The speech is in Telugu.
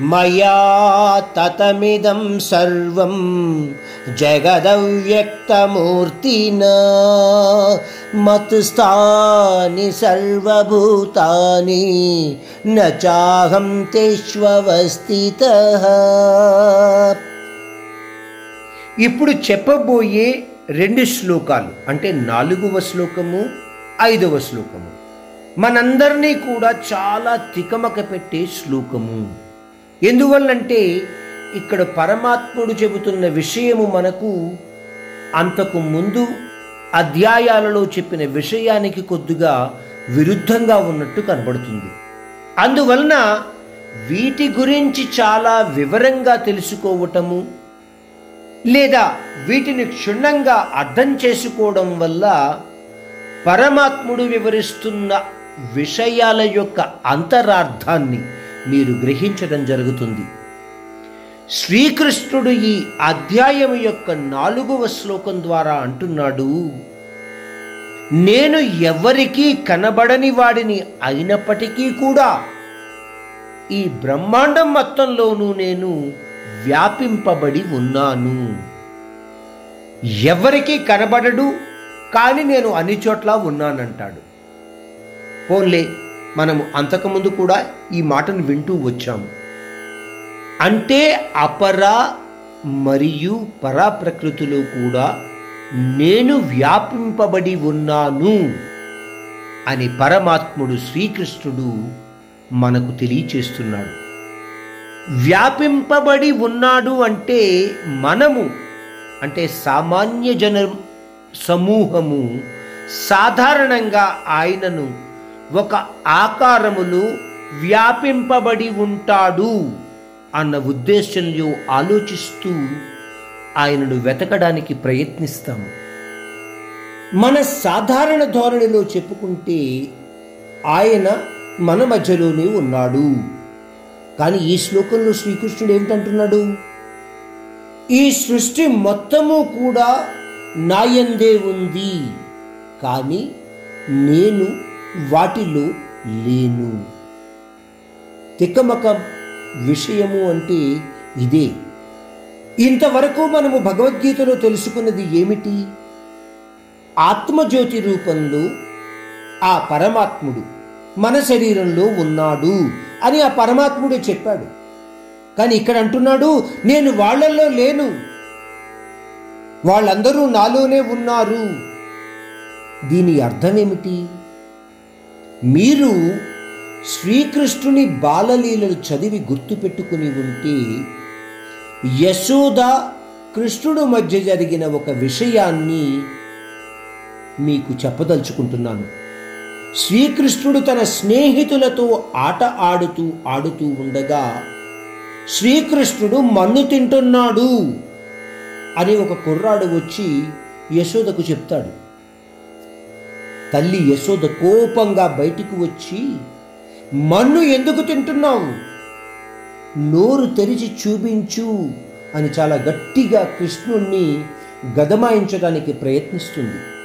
మయా తతమిదం సర్వం జగదవ్యక్తమూర్తినా మత్స్థాని సర్వభూతాని నాహం తేష్వస్థిత ఇప్పుడు చెప్పబోయే రెండు శ్లోకాలు అంటే నాలుగవ శ్లోకము ఐదవ శ్లోకము. మనందరినీ కూడా చాలా తికమక పెట్టే శ్లోకము. ఎందువల్లంటే ఇక్కడ పరమాత్ముడు చెబుతున్న విషయము మనకు అంతకు ముందు అధ్యాయాలలో చెప్పిన విషయానికి కొద్దిగా విరుద్ధంగా ఉన్నట్టు కనబడుతుంది. అందువలన వీటి గురించి చాలా వివరంగా తెలుసుకోవటము లేదా వీటిని క్షుణ్ణంగా అర్థం చేసుకోవడం వల్ల పరమాత్ముడు వివరిస్తున్న విషయాల యొక్క అంతరార్థాన్ని మీరు గ్రహించడం జరుగుతుంది. శ్రీకృష్ణుడు ఈ అధ్యాయం యొక్క నాలుగవ శ్లోకం ద్వారా అంటున్నాడు నేను ఎవరికీ కనబడని వాడిని అయినప్పటికీ కూడా ఈ బ్రహ్మాండం మొత్తంలోనూ నేను వ్యాపింపబడి ఉన్నాను. ఎవరికీ కనబడడు కానీ నేను అన్ని చోట్ల ఉన్నానంటాడు. పోన్లే మనము అంతకుముందు కూడా ఈ మాటను వింటూ వచ్చాము. అంటే అపర మరియు పరా ప్రకృతిలో కూడా నేను వ్యాపింపబడి ఉన్నాను అని పరమాత్ముడు శ్రీకృష్ణుడు మనకు తెలియచేస్తున్నాడు. వ్యాపింపబడి ఉన్నాడు అంటే మనము అంటే సామాన్య జన సమూహము సాధారణంగా ఆయనను ఒక ఆకారములో వ్యాపింపబడి ఉంటాడు అన్న ఉద్దేశంలో ఆలోచిస్తూ ఆయనను వెతకడానికి ప్రయత్నిస్తాము మన సాధారణ ధోరణిలో చెప్పుకుంటే ఆయన మన మధ్యలోనే ఉన్నాడు. కానీ ఈ శ్లోకంలో శ్రీకృష్ణుడు ఏమిటంటున్నాడు? ఈ సృష్టి మొత్తము కూడా నాయందే ఉంది. కానీ నేను వాటిలో లేను. తిక్కమక విషయము అంటే ఇదే. ఇంతవరకు మనము భగవద్గీతలో తెలుసుకున్నది ఏమిటి? ఆత్మజ్యోతి రూపంలో ఆ పరమాత్ముడు మన శరీరంలో ఉన్నాడు అని ఆ పరమాత్ముడే చెప్పాడు. కానీ ఇక్కడ అంటున్నాడు నేను వాళ్ళల్లో లేను. వాళ్ళందరూ నాలోనే ఉన్నారు. దీని అర్థం ఏమిటి? మీరు శ్రీకృష్ణుని బాలలీలలు చదివి గుర్తుపెట్టుకుని ఉంటే యశోద కృష్ణుడు మధ్య జరిగిన ఒక విషయాన్ని మీకు చెప్పదలుచుకుంటున్నాను. శ్రీకృష్ణుడు తన స్నేహితులతో ఆట ఆడుతూ ఆడుతూ ఉండగా శ్రీకృష్ణుడు మన్ను తింటున్నాడు అని ఒక కుర్రాడు వచ్చి యశోదకు చెప్తాడు. తల్లి యశోద కోపంగా బయటికి వచ్చి మన్ను ఎందుకు తింటున్నావు? నోరు తెరిచి చూపించు అని చాలా గట్టిగా కృష్ణుణ్ణి గదమాయించడానికి ప్రయత్నిస్తుంది.